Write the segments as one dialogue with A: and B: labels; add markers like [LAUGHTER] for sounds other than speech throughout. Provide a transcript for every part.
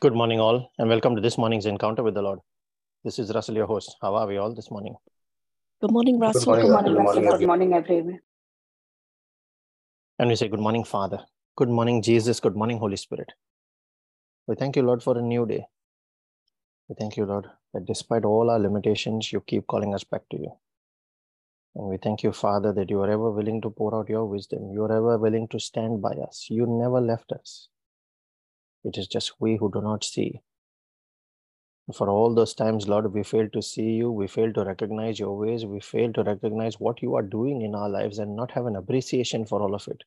A: Good morning, all, and welcome to this morning's encounter with the Lord. This is Russell, your host. How are we all this morning?
B: Good morning, Russell.
C: morning,
B: Good morning,
C: Good morning,
B: Russell.
C: Good morning, everyone.
A: And we say, Good morning, Father. Good morning, Jesus. Good morning, Holy Spirit. We thank you, Lord, for a new day. We thank you, Lord, that despite all our limitations, you keep calling us back to you. And we thank you, Father, that you are ever willing to pour out your wisdom. You are ever willing to stand by us. You never left us. It is just we who do not see. For all those times, Lord, we fail to see you, we fail to recognize your ways, we fail to recognize what you are doing in our lives and not have an appreciation for all of it.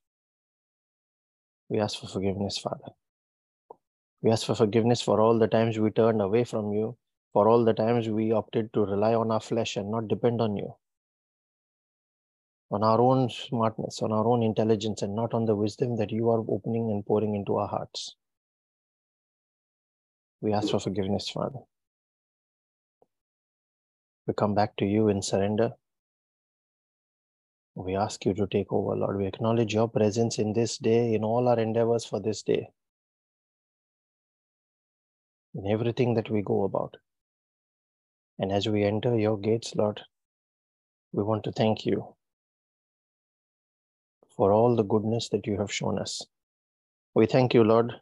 A: We ask for forgiveness, Father. We ask for forgiveness for all the times we turned away from you, for all the times we opted to rely on our flesh and not depend on you, on our own smartness, on our own intelligence, and not on the wisdom that you are opening and pouring into our hearts. We ask for forgiveness, Father. We come back to you in surrender. We ask you to take over, Lord. We acknowledge your presence in this day, in all our endeavors for this day, in everything that we go about. And as we enter your gates, Lord, we want to thank you for all the goodness that you have shown us. We thank you, Lord,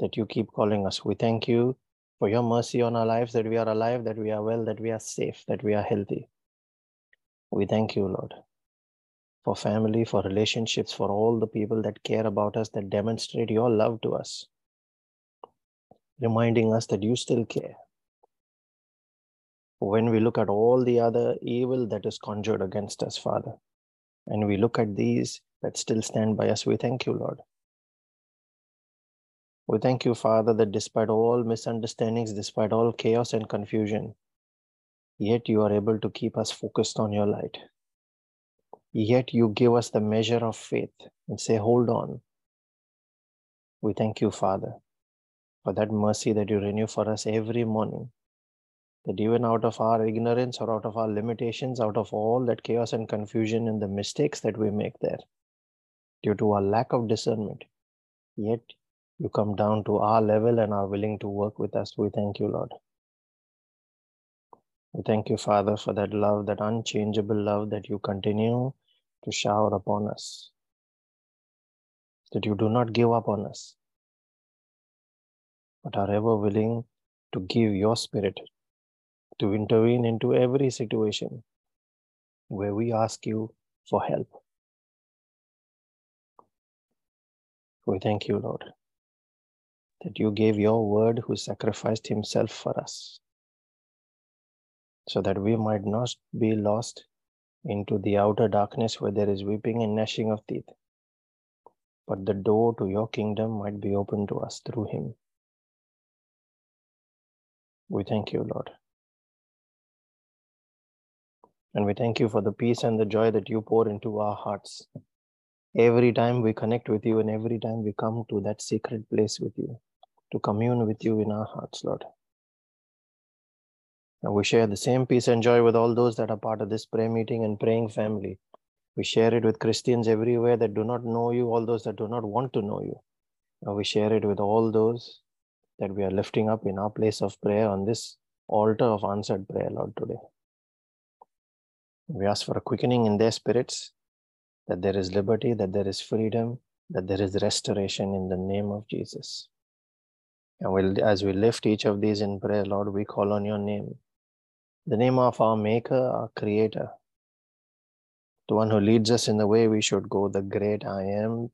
A: that you keep calling us. We thank you for your mercy on our lives, that we are alive, that we are well, that we are safe, that we are healthy. We thank you, Lord, for family, for relationships, for all the people that care about us, that demonstrate your love to us, reminding us that you still care. When we look at all the other evil that is conjured against us, Father, and we look at these that still stand by us, we thank you, Lord. We thank you, Father, that despite all misunderstandings, despite all chaos and confusion, yet you are able to keep us focused on your light. Yet you give us the measure of faith and say, Hold on. We thank you, Father, for that mercy that you renew for us every morning. That even out of our ignorance or out of our limitations, out of all that chaos and confusion and the mistakes that we make there, due to our lack of discernment, yet you come down to our level and are willing to work with us. We thank you, Lord. We thank you, Father, for that love, that unchangeable love that you continue to shower upon us, that you do not give up on us, but are ever willing to give your spirit to intervene into every situation where we ask you for help. We thank you, Lord, that you gave your word who sacrificed himself for us so that we might not be lost into the outer darkness where there is weeping and gnashing of teeth, but the door to your kingdom might be opened to us through him. We thank you, Lord. And we thank you for the peace and the joy that you pour into our hearts. Every time we connect with you and every time we come to that sacred place with you, to commune with you in our hearts, Lord. And we share the same peace and joy with all those that are part of this prayer meeting and praying family. We share it with Christians everywhere that do not know you, all those that do not want to know you. And we share it with all those that we are lifting up in our place of prayer on this altar of answered prayer, Lord, today. We ask for a quickening in their spirits, that there is liberty, that there is freedom, that there is restoration in the name of Jesus. And we'll, as we lift each of these in prayer, Lord, we call on your name, the name of our Maker, our Creator, the one who leads us in the way we should go, the great I am,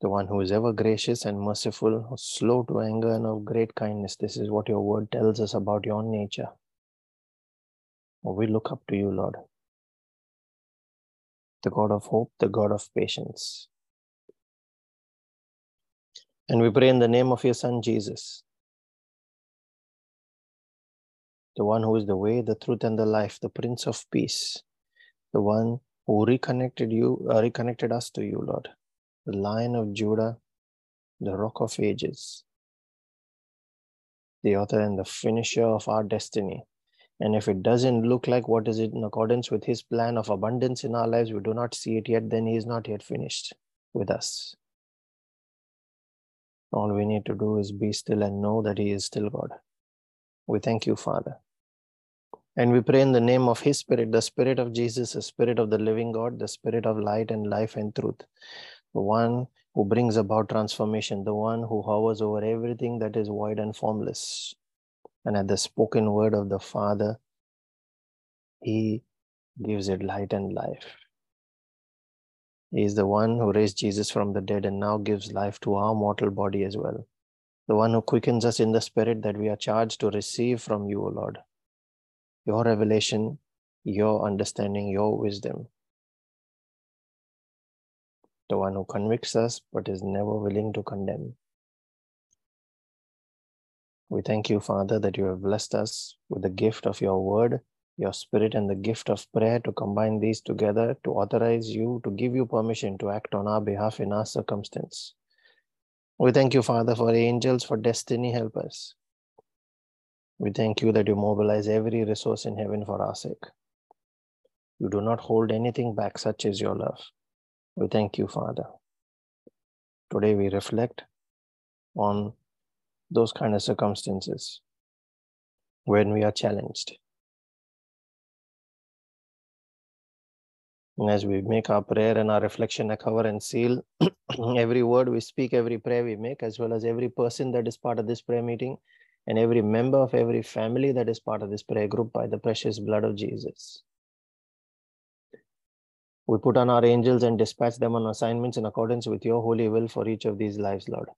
A: the one who is ever gracious and merciful, slow to anger, and of great kindness. This is what your word tells us about your nature. We look up to you, Lord, the God of hope, the God of patience. And we pray in the name of your Son, Jesus, the one who is the way, the truth, and the life, the Prince of Peace, the one who reconnected you, uh, reconnected us to you, Lord, the Lion of Judah, the Rock of Ages, the author and the finisher of our destiny. And if it doesn't look like what is it in accordance with his plan of abundance in our lives, we do not see it yet, then he is not yet finished with us. All we need to do is be still and know that He is still God. We thank you, Father. And we pray in the name of His Spirit, the Spirit of Jesus, the Spirit of the living God, the Spirit of light and life and truth, the one who brings about transformation, the one who hovers over everything that is void and formless. And at the spoken word of the Father, He gives it light and life. He is the one who raised Jesus from the dead and now gives life to our mortal body as well. The one who quickens us in the spirit that we are charged to receive from you, O Lord. Your revelation, your understanding, your wisdom. The one who convicts us but is never willing to condemn. We thank you, Father, that you have blessed us with the gift of your word your spirit and the gift of prayer to combine these together to authorize you to give you permission to act on our behalf in our circumstance. We thank you, Father, for angels, for destiny helpers. We thank you that you mobilize every resource in heaven for our sake. You do not hold anything back, such is your love. We thank you, Father. Today we reflect on those kind of circumstances when we are challenged And as we make our prayer and our reflection a cover and seal [CLEARS THROAT] every word we speak, every prayer we make, as well as every person that is part of this prayer meeting, and every member of every family that is part of this prayer group by the precious blood of Jesus. We put on our angels and dispatch them on assignments in accordance with your holy will for each of these lives, Lord.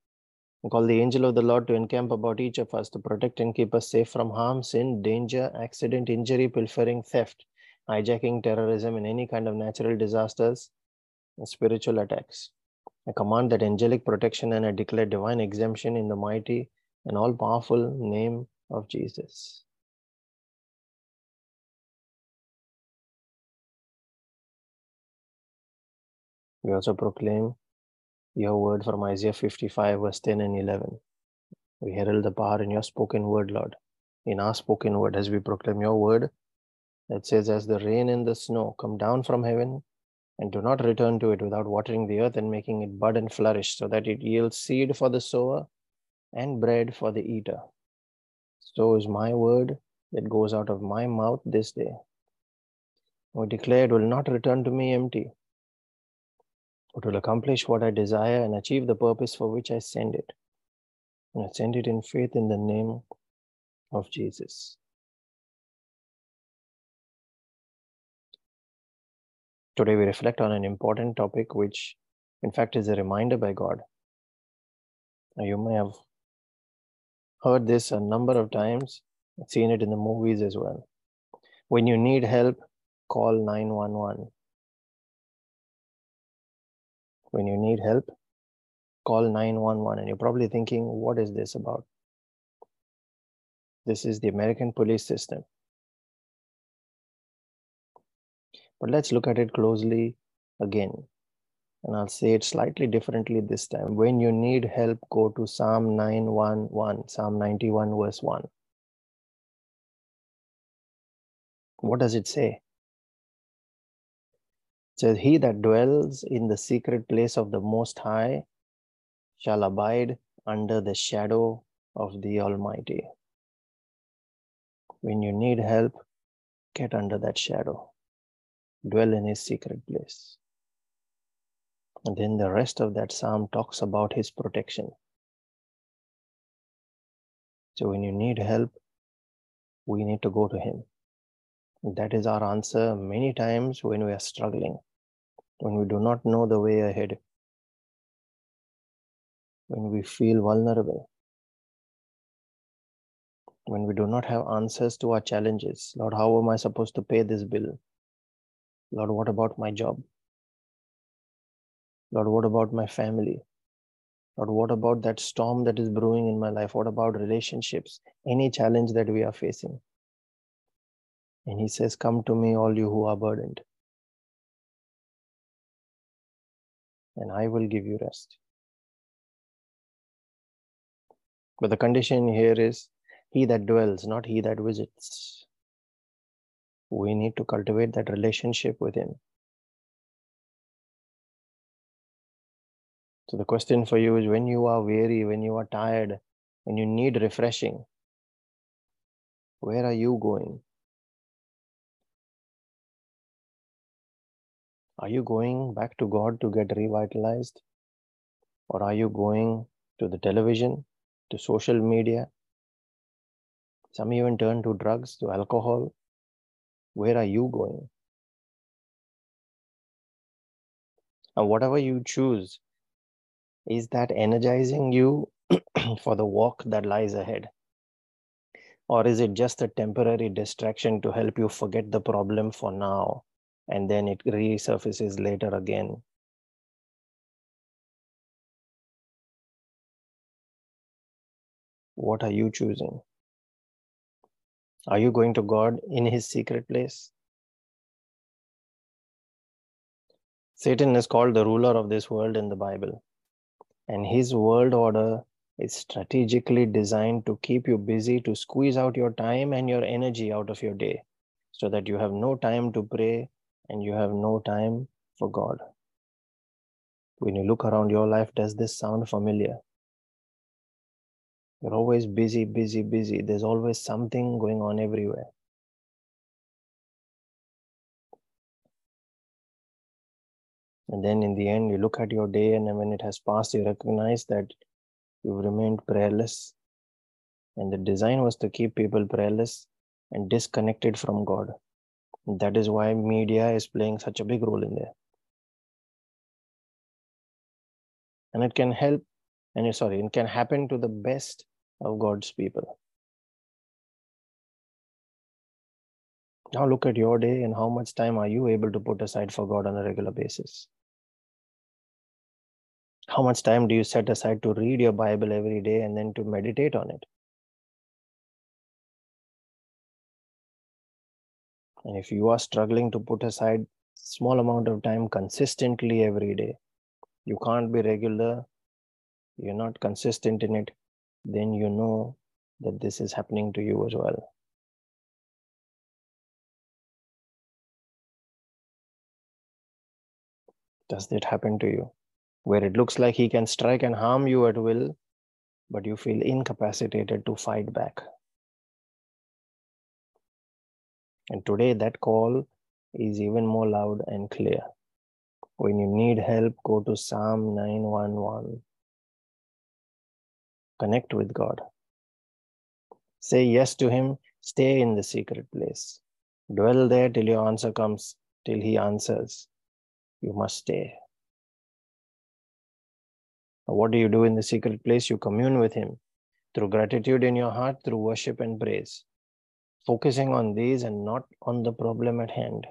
A: We call the angel of the Lord to encamp about each of us to protect and keep us safe from harm, sin, danger, accident, injury, pilfering, theft, hijacking, terrorism, and any kind of natural disasters and spiritual attacks. I command that angelic protection and I declare divine exemption in the mighty and all powerful name of Jesus. We also proclaim your word from Isaiah 55, verse 10 and 11. We herald the power in your spoken word, Lord. In our spoken word, as we proclaim your word, it says, As the rain and the snow come down from heaven and do not return to it without watering the earth and making it bud and flourish, so that it yields seed for the sower and bread for the eater. So is my word that goes out of my mouth this day. We declare it will not return to me empty. It will accomplish what I desire and achieve the purpose for which I send it. And I send it in faith in the name of Jesus. Today we reflect on an important topic, which in fact is a reminder by God. Now, you may have heard this a number of times, seen it in the movies as well. When you need help, call 911. When you need help, call 911. And you're probably thinking, what is this about? This is the American police system. But let's look at it closely again. And I'll say it slightly differently this time. When you need help, go to Psalm 911, Psalm 91, verse 1. What does it say? It says, He that dwells in the secret place of the Most High shall abide under the shadow of the Almighty. When you need help, get under that shadow dwell in his secret place. And then the rest of that psalm talks about his protection. So when you need help, we need to go to him. That is our answer many times when we are struggling, when we do not know the way ahead, when we feel vulnerable, when we do not have answers to our challenges. Lord, how am I supposed to pay this bill? Lord, what about my job? Lord, what about my family? Lord, what about that storm that is brewing in my life? What about relationships? Any challenge that we are facing? And he says, Come to me, all you who are burdened, and I will give you rest. But the condition here is he that dwells, not he that visits we need to cultivate that relationship with him. So the question for you is when you are weary, when you are tired, when you need refreshing, where are you going? Are you going back to God to get revitalized? Or are you going to the television, to social media? Some even turn to drugs, to alcohol. Where are you going? And whatever you choose, is that energizing you [CLEARS THROAT] for the walk that lies ahead? Or is it just a temporary distraction to help you forget the problem for now and then it resurfaces later again? What are you choosing? Are you going to God in his secret place? Satan is called the ruler of this world in the Bible, and his world order is strategically designed to keep you busy to squeeze out your time and your energy out of your day so that you have no time to pray and you have no time for God. When you look around your life, does this sound familiar? You're always busy, busy, busy. There's always something going on everywhere. And then in the end, you look at your day, and when it has passed, you recognize that you've remained prayerless. And the design was to keep people prayerless and disconnected from God. That is why media is playing such a big role in there. And it can help, and sorry, it can happen to the best of God's people. Now look at your day and how much time are you able to put aside for God on a regular basis? How much time do you set aside to read your Bible every day and then to meditate on it? And if you are struggling to put aside small amount of time consistently every day, you can't be regular, you're not consistent in it, then you know that this is happening to you as well. Does that happen to you? Where it looks like he can strike and harm you at will, but you feel incapacitated to fight back. And today, that call is even more loud and clear. When you need help, go to Psalm 911. Connect with God. Say yes to Him. Stay in the secret place. Dwell there till your answer comes, till He answers. You must stay. What do you do in the secret place? You commune with Him through gratitude in your heart, through worship and praise, focusing on these and not on the problem at hand.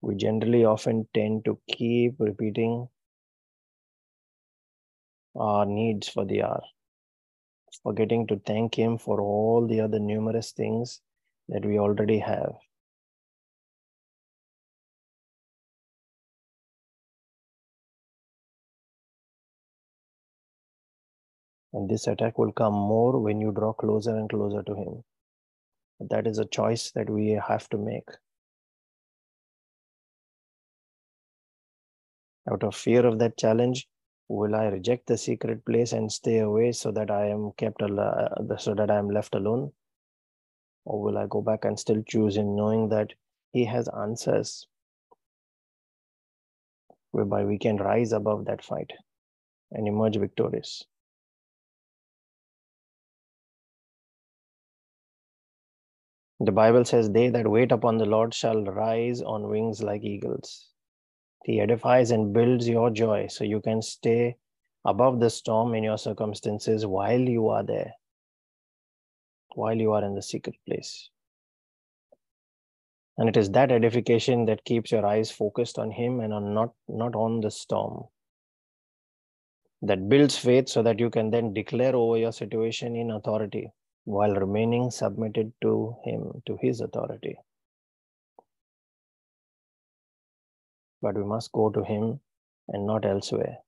A: We generally often tend to keep repeating our needs for the hour, forgetting to thank Him for all the other numerous things that we already have. And this attack will come more when you draw closer and closer to Him. That is a choice that we have to make. Out of fear of that challenge, will I reject the secret place and stay away so that I am kept al- so that I am left alone? Or will I go back and still choose in knowing that He has answers whereby we can rise above that fight and emerge victorious? The Bible says, They that wait upon the Lord shall rise on wings like eagles. He edifies and builds your joy so you can stay above the storm in your circumstances while you are there, while you are in the secret place. And it is that edification that keeps your eyes focused on Him and on not, not on the storm. That builds faith so that you can then declare over your situation in authority while remaining submitted to Him, to His authority. But we must go to Him and not elsewhere.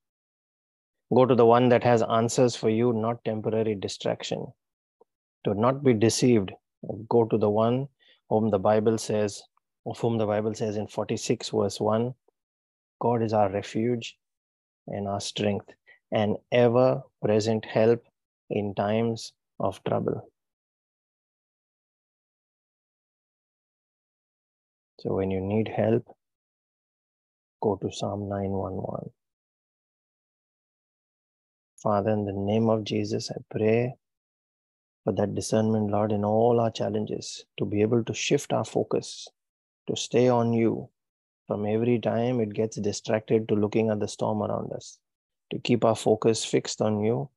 A: Go to the one that has answers for you, not temporary distraction. Do not be deceived. Go to the one whom the Bible says, of whom the Bible says in 46 verse 1 God is our refuge and our strength, and ever present help in times of trouble. So when you need help, go to Psalm 911. Father, in the name of Jesus, I pray for that discernment, Lord, in all our challenges, to be able to shift our focus, to stay on you from every time it gets distracted to looking at the storm around us, to keep our focus fixed on you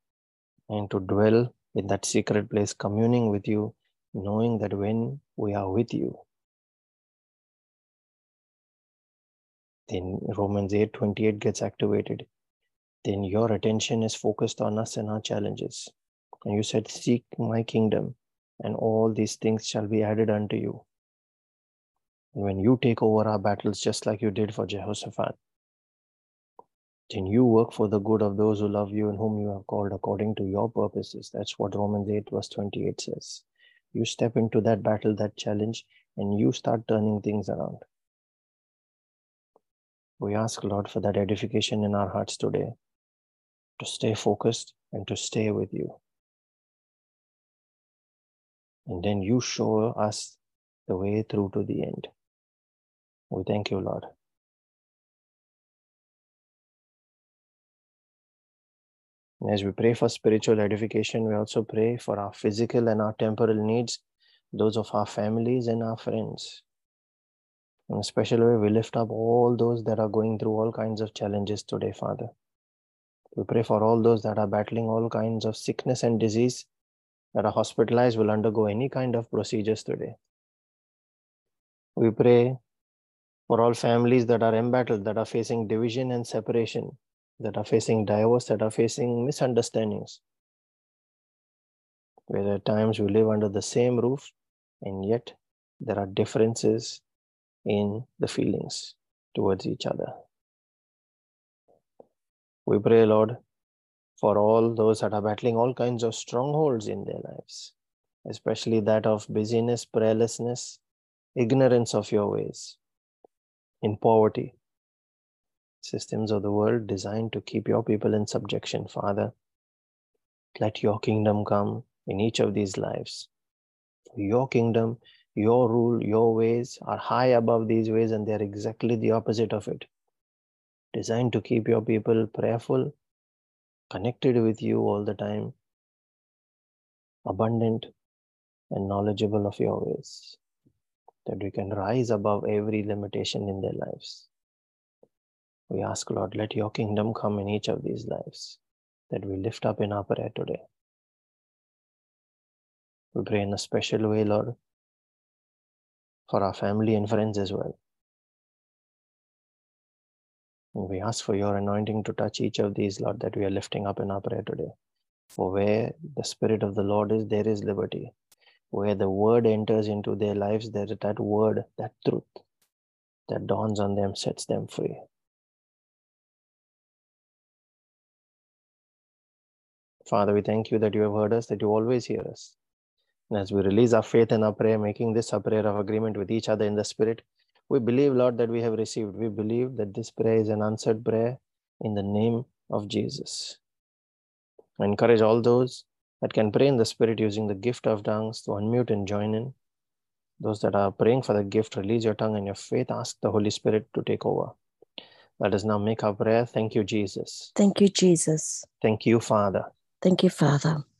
A: and to dwell in that secret place, communing with you, knowing that when we are with you, then Romans 8 28 gets activated. Then your attention is focused on us and our challenges. And you said, Seek my kingdom, and all these things shall be added unto you. And when you take over our battles, just like you did for Jehoshaphat, then you work for the good of those who love you and whom you have called according to your purposes. That's what Romans 8, verse 28 says. You step into that battle, that challenge, and you start turning things around. We ask, Lord, for that edification in our hearts today to stay focused and to stay with you. And then you show us the way through to the end. We thank you, Lord. And as we pray for spiritual edification, we also pray for our physical and our temporal needs, those of our families and our friends. In a special way, we lift up all those that are going through all kinds of challenges today, Father. We pray for all those that are battling all kinds of sickness and disease, that are hospitalized, will undergo any kind of procedures today. We pray for all families that are embattled, that are facing division and separation, that are facing divorce, that are facing misunderstandings. Where at times we live under the same roof, and yet there are differences in the feelings towards each other. We pray, Lord, for all those that are battling all kinds of strongholds in their lives, especially that of busyness, prayerlessness, ignorance of your ways, in poverty, systems of the world designed to keep your people in subjection. Father, let your kingdom come in each of these lives. Your kingdom, your rule, your ways are high above these ways, and they're exactly the opposite of it. Designed to keep your people prayerful, connected with you all the time, abundant, and knowledgeable of your ways. That we can rise above every limitation in their lives. We ask, Lord, let your kingdom come in each of these lives that we lift up in our prayer today. We pray in a special way, Lord, for our family and friends as well. And we ask for your anointing to touch each of these, Lord, that we are lifting up in our prayer today. For where the Spirit of the Lord is, there is liberty. Where the word enters into their lives, there is that word, that truth that dawns on them, sets them free. Father, we thank you that you have heard us, that you always hear us. And as we release our faith and our prayer, making this a prayer of agreement with each other in the Spirit, we believe, Lord, that we have received. We believe that this prayer is an answered prayer in the name of Jesus. I encourage all those that can pray in the Spirit using the gift of tongues to unmute and join in. Those that are praying for the gift, release your tongue and your faith. Ask the Holy Spirit to take over. Let us now make our prayer. Thank you, Jesus.
B: Thank you, Jesus.
A: Thank you, Father.
B: Thank you, Father.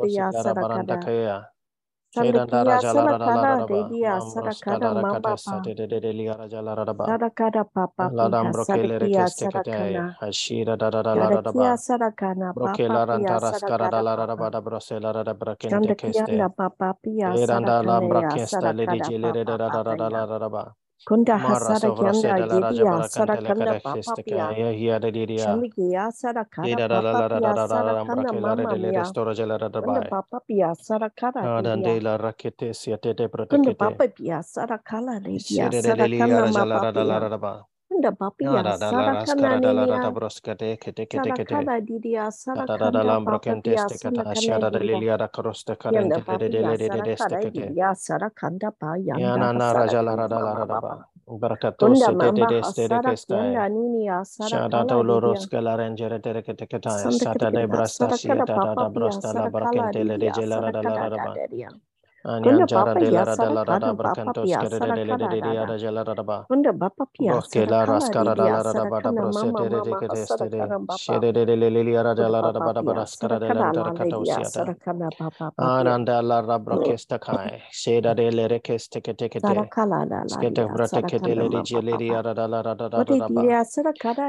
B: pia
A: kara baranda
B: sadakada.
A: kaya. Sedanda
B: Sandakia
A: raja la rada la
B: sadakada
A: rada ba.
B: dedia
A: kala
B: mamba. Sadakada papa
A: La
B: pia
A: dam brokele
B: sadakia
A: rekeste kete.
B: sadakana.
A: Hashira da da da la rada
B: Sadakia
A: ba.
B: sadakana papa Kunda hasara
A: kyanda
B: yedia
A: sada
B: kanda papa pia.
A: Chandi kia sada kanda
B: papa pia
A: sada
B: kanda mama pia. Kunda papa pia
A: sada kada
B: pia. Kunda papa pia
A: sada
B: kala
A: yedia sada
B: kanda
A: mama
B: pia.
A: ndabapia
B: sarakananilia
A: sarakadadidia sarakandabapia
B: sarakanadia
A: yandabapia sarakandapa
B: yandabasarakanababa
A: Onda
B: mamba asara kenda nini
A: ya, asara
B: kala dia.
A: Sanda kala
B: papa dia asara
A: kala
B: dia
A: asara kala
B: dia.
A: Tunda bapa yasa
B: rakada
A: bapa piasa rakada
B: dada.
A: Tunda
B: bapa
A: piasa rakada
B: dada
A: rakada
B: mama mama
A: asara
B: kara bapa. Rakada bapa
A: Ananda la rabra kesta kai. Seda de le rekeste kete kete. Skete brate kete le di jele di ara da la da da da ba.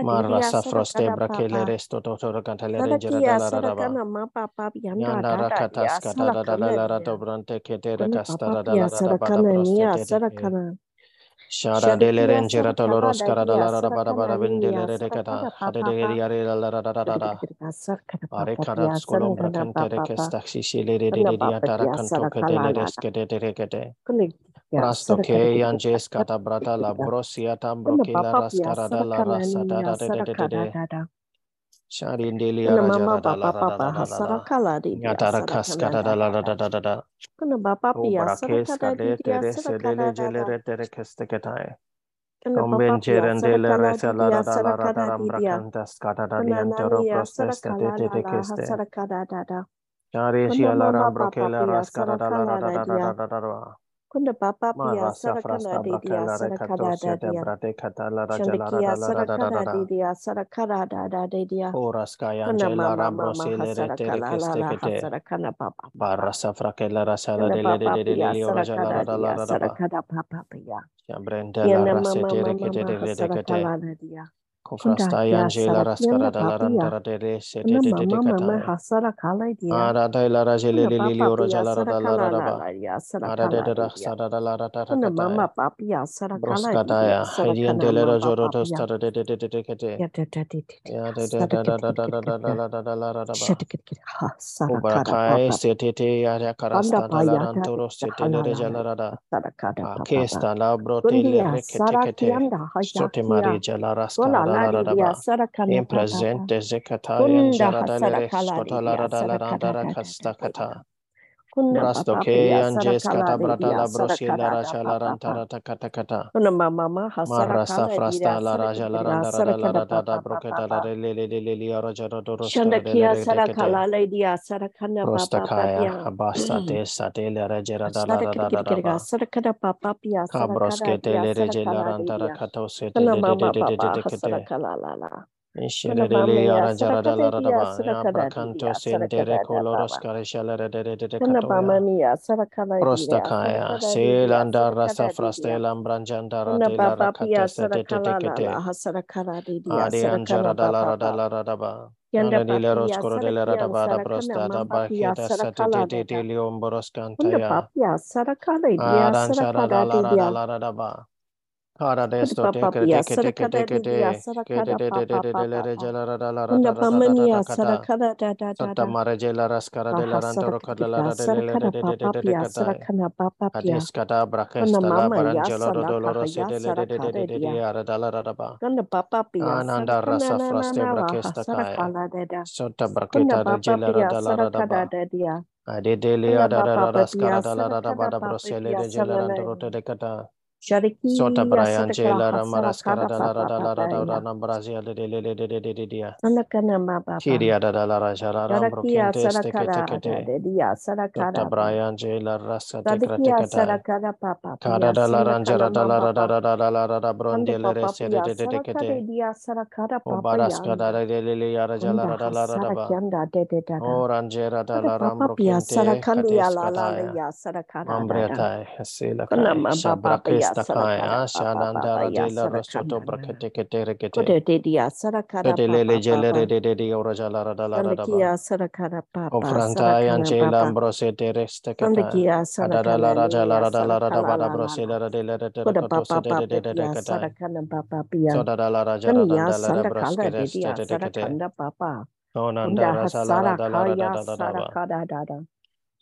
A: Marra
B: safroste
A: brakele resto toto rakata
B: le
A: jere da la
B: da
A: da ba.
B: Yanda
A: rakata
B: skata
A: da da da la da brante kete Shara
B: dele
A: renjera taloros karadala
B: rabara
A: bara bendele
B: redekata
A: hadegeri are la la la
B: la la
A: are
B: karat
A: skolom prakante rekes taxi shile
B: re
A: re re dia
B: tara
A: kanto kete le
B: reske
A: de de rekete prasto ke yanjes kata brata la brosia tambro ke la
B: ras karadala
A: rasa da da de de de Kunamama
B: papa
A: papa hasara
B: di
A: Nyatara
B: kas
A: kada da da da da da da.
B: Kunamba
A: di
B: di
A: hasara da da. Kunamba
B: papi
A: hasara
B: kada
A: di di
B: hasara
A: kada da da. Hasara kada da da. Kunamba papi
B: hasara
A: kada
B: di
A: di da da.
B: Kunda papa pia sarakana
A: didia
B: sarakada
A: dadia. Shambikia sarakana didia
B: sarakada dada didia.
A: Oras
B: kaya
A: jela rabrosi lere tere kete.
B: Sarakana papa.
A: Barra safra
B: kela
A: rasala dele dele
B: dele
A: dele ora jela la la la la.
B: Sarakada papa pia.
A: Shambrenda la
B: rasete
A: kete dele kete
B: hasarakala la dia. Kunda
A: Kufrasta
B: ya
A: Angela
B: sarakiana
A: Raskara. Radere Sete
B: Kuna
A: de
B: mama mama
A: Kataya.
B: hasarakala dia.
A: Arada Lara
B: Kuna
A: Jelili
B: papa
A: Ora
B: pia
A: Jalara
B: sarakala la
A: Dalaraba.
B: la ya
A: Arada
B: sarakala
A: de. Raksada Dalara
B: Kuna mama
A: Kataya.
B: papia sarakala dia
A: Broskataya. Hedian
B: sarakana
A: Delera
B: mama
A: Joro
B: papia.
A: Dostara de de Kete.
B: Ya da da da
A: Ya
B: da
A: de de da da da da da da
B: da
A: da da da da da ba.
B: Shadikit ha sarakara
A: Ubarakai
B: papa.
A: Setete Yaya
B: Panda
A: Karasta
B: paya da
A: Dalarantoro
B: da
A: Sete
B: hala
A: Lere
B: la la
A: Jalarada.
B: sarakara papa.
A: Akesta la brote le kete.
B: sarakianda
A: Sote Mari
B: hayakia.
A: Jalara Saradia
B: Sarakana
A: in presente Zekatayan
B: Jarada Leres
A: Kotala
B: Rada
A: Brasto
B: papa pia
A: keyan jes kata brata
B: dia
A: la brosi
B: sarakara
A: lara
B: da papa.
A: shalarantara takata.
B: Mama
A: Marasta
B: dia
A: frasta la raja larandara
B: sarakara
A: dalara dada
B: papa
A: broketa la lele lele li arajara doroskara
B: Shandakia
A: delere dekete.
B: Sarakala Ladia Sarakana
A: Prosta
B: Papa
A: kaya abasta te satele rajera dalara dada
B: Sadakirikirika
A: ba.
B: Sarakana Papa Pia Sarakana
A: Kabroske
B: Dia
A: telere
B: Sarakala
A: jelarantara
B: Dia.
A: kato sete
B: Kana
A: de de de
B: Mama
A: de de de
B: Isherele
A: arajara
B: dalaraba
A: aprakanto
B: sendere
A: koloros
B: kareshale dedede
A: katona
B: prosta kaya
A: selanda rasa frastela branjandara delara
B: katesa tetetekete
A: adi anjara dalara dalara daba
B: Yanda
A: dile ros koro
B: dile
A: rada
B: bara
A: prosta da
B: ba kita
A: sate
B: te
A: te
B: te
A: liom
B: boros
A: kanta
B: ya. Yanda papia
A: sarakala
B: idia
A: sarakala
B: idia.
A: Adan sarakala rada
B: rada
A: ba.
B: Karadesto
A: teke teke teke teke te kete de de de de de le
B: jala
A: ra ra
B: ra
A: ra
B: ra
A: ra
B: santa mare jela ras
A: kara
B: de
A: la rando ro kara la
B: de
A: le
B: de
A: de de de
B: de
A: kata
B: kadis
A: kata brakesta la baran jela do do ro se de le de de
B: de
A: de de
B: ara
A: da
B: la ra ra
A: ba kanda
B: papa
A: de de
B: de de
A: barangelo do
B: salaka
A: doloro
B: ya
A: sete le de de de de
B: sarakada
A: de de
B: dia.
A: ara dala raba.
B: Kunda papa pia
A: Ananda
B: sarakana
A: rasa
B: na na
A: fraste
B: na la ha
A: brakesta kaya.
B: sarakala da da.
A: Sota
B: Kunda
A: braketa
B: papa
A: rejela ra
B: pia
A: dala
B: sarakada
A: raba.
B: da dia.
A: Ade de le
B: Kunda
A: ada
B: papa
A: ra
B: pia
A: raskara dala raba
B: sarakada
A: da
B: papa
A: brosele
B: pia
A: de jela
B: sanana.
A: randoro de kata. Sota
B: Shariki
A: Brian
B: Yasadaka
A: jela
B: Hasara
A: ramaraskara
B: Kada
A: dala
B: Papa
A: dala dala
B: Papaya.
A: nambrazia de de de de de de de de dia.
B: Anakana Mababa.
A: Kiri ada dala rajala
B: Sharakia
A: rambrokente este kete
B: Sarakara
A: kete.
B: Dedia
A: Sota
B: Sarakara.
A: Brian jela rasa te krate
B: Sadikia
A: kata.
B: Sarakara Papa
A: Kada
B: Pia
A: dala
B: Sanakana
A: ranjara dala rada
B: Mababa.
A: dala dala rada
B: Kanda
A: brondele
B: Papa
A: resere
B: Pia
A: de de de
B: Sarakara
A: kete.
B: Dia Sarakara
A: O
B: Papa
A: baraska
B: Yanda.
A: dala de lili yara jala
B: Kunda
A: rada la rada
B: Hasara
A: ba.
B: Kyanda Dede Dada.
A: O ranjera
B: Kanda
A: dala
B: Papa Pia
A: rambrokente
B: Sarakandia
A: kades
B: La La
A: kataya.
B: Ya Sarakara Dada.
A: Mambriatai hasila
B: Kanda
A: kai.
B: Mababa Pia
A: Stakaya, Shananda Rajela Rosoto Brakete Keterekete. Lele Jelere de de Orajala Radala Radaba. Ofranta Yanjela Ambrose Terestekata. Adala Rajala Radala Radabada Brosela Radela Retekotosa de de de de Kata. Sodadala Rajala Dandala Broskeres Tetekete. Onanda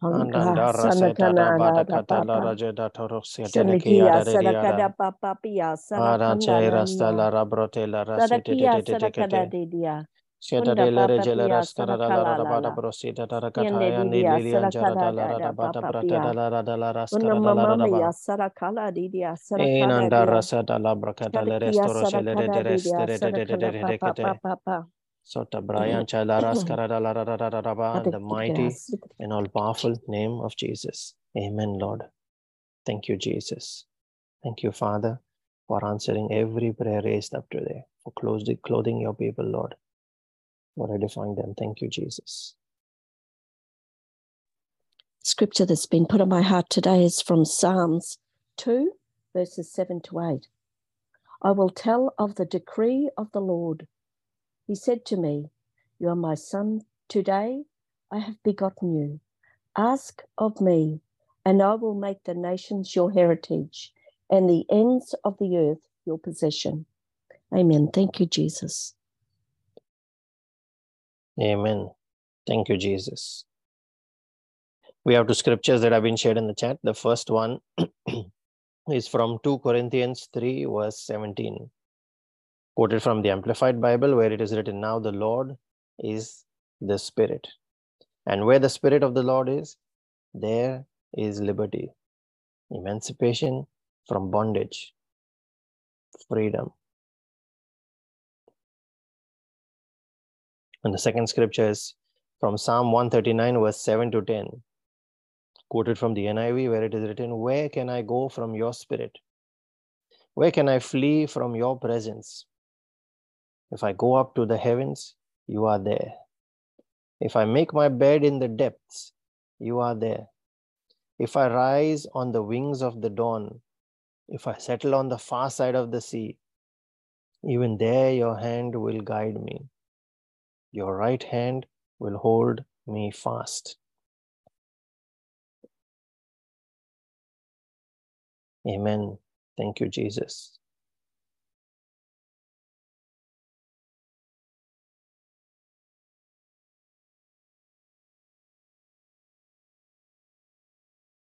A: Rasala Radala Radadaba. Andanda raseta da bada kata la raja da. torosia telekia da da da Aranche rasta la rabrote la rasete de de de de de Sieta de la reja la rascara da la da bada brosita da rakataya ni lilian jara da la da bada brata da la da la rascara da la da ba. Enanda raseta la bracata la restoro se le de de reste de de de de de de de Sota Brian mm-hmm. Chalaras mm-hmm. Karadala the mighty and all powerful name of Jesus. Amen, Lord. Thank you, Jesus. Thank you, Father, for answering every prayer raised up today, for closely clothing your people, Lord, for edifying them. Thank you, Jesus.
B: Scripture that's been put on my heart today is from Psalms 2, verses 7 to 8. I will tell of the decree of the Lord. He said to me, You are my son. Today I have begotten you. Ask of me, and I will make the nations your heritage and the ends of the earth your possession. Amen. Thank you, Jesus.
A: Amen. Thank you, Jesus. We have two scriptures that have been shared in the chat. The first one [CLEARS THROAT] is from 2 Corinthians 3, verse 17 quoted from the Amplified Bible, where it is written, Now the Lord is the Spirit. And where the Spirit of the Lord is, there is liberty, emancipation from bondage, freedom. And the second scripture is from Psalm 139, verse 7 to 10, quoted from the NIV, where it is written, Where can I go from your spirit? Where can I flee from your presence? If I go up to the heavens, you are there. If I make my bed in the depths, you are there. If I rise on the wings of the dawn, if I settle on the far side of the sea, even there your hand will guide me. Your right hand will hold me fast. Amen. Thank you, Jesus.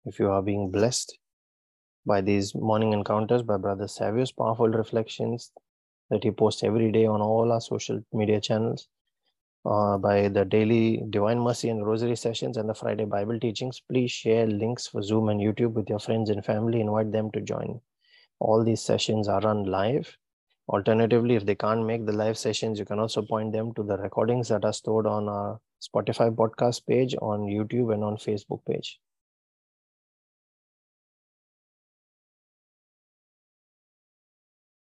A: If you are being blessed by these morning encounters by Brother Savio's powerful reflections that he posts every day on all our social media channels, uh, by the daily Divine Mercy and Rosary sessions and the Friday Bible teachings, please share links for Zoom and YouTube with your friends and family. Invite them to join. All these sessions are run live. Alternatively, if they can't make the live sessions, you can also point them to the recordings that are stored on our Spotify podcast page, on YouTube, and on Facebook page.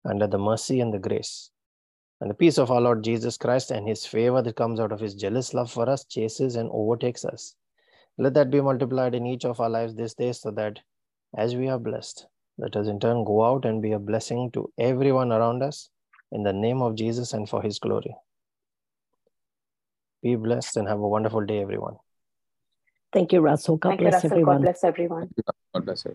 A: Under the mercy and the grace. And the peace of our Lord Jesus Christ and his favor that comes out of his jealous love for us chases and overtakes us. Let that be multiplied in each of our lives this day so that as we are blessed, let us in turn go out and be a blessing to everyone around us in the name of Jesus and for his glory. Be blessed and have a wonderful day, everyone.
B: Thank you, Russell. God
C: Thank
B: bless
C: you, Russell.
B: everyone.
C: God bless everyone.
D: God bless you.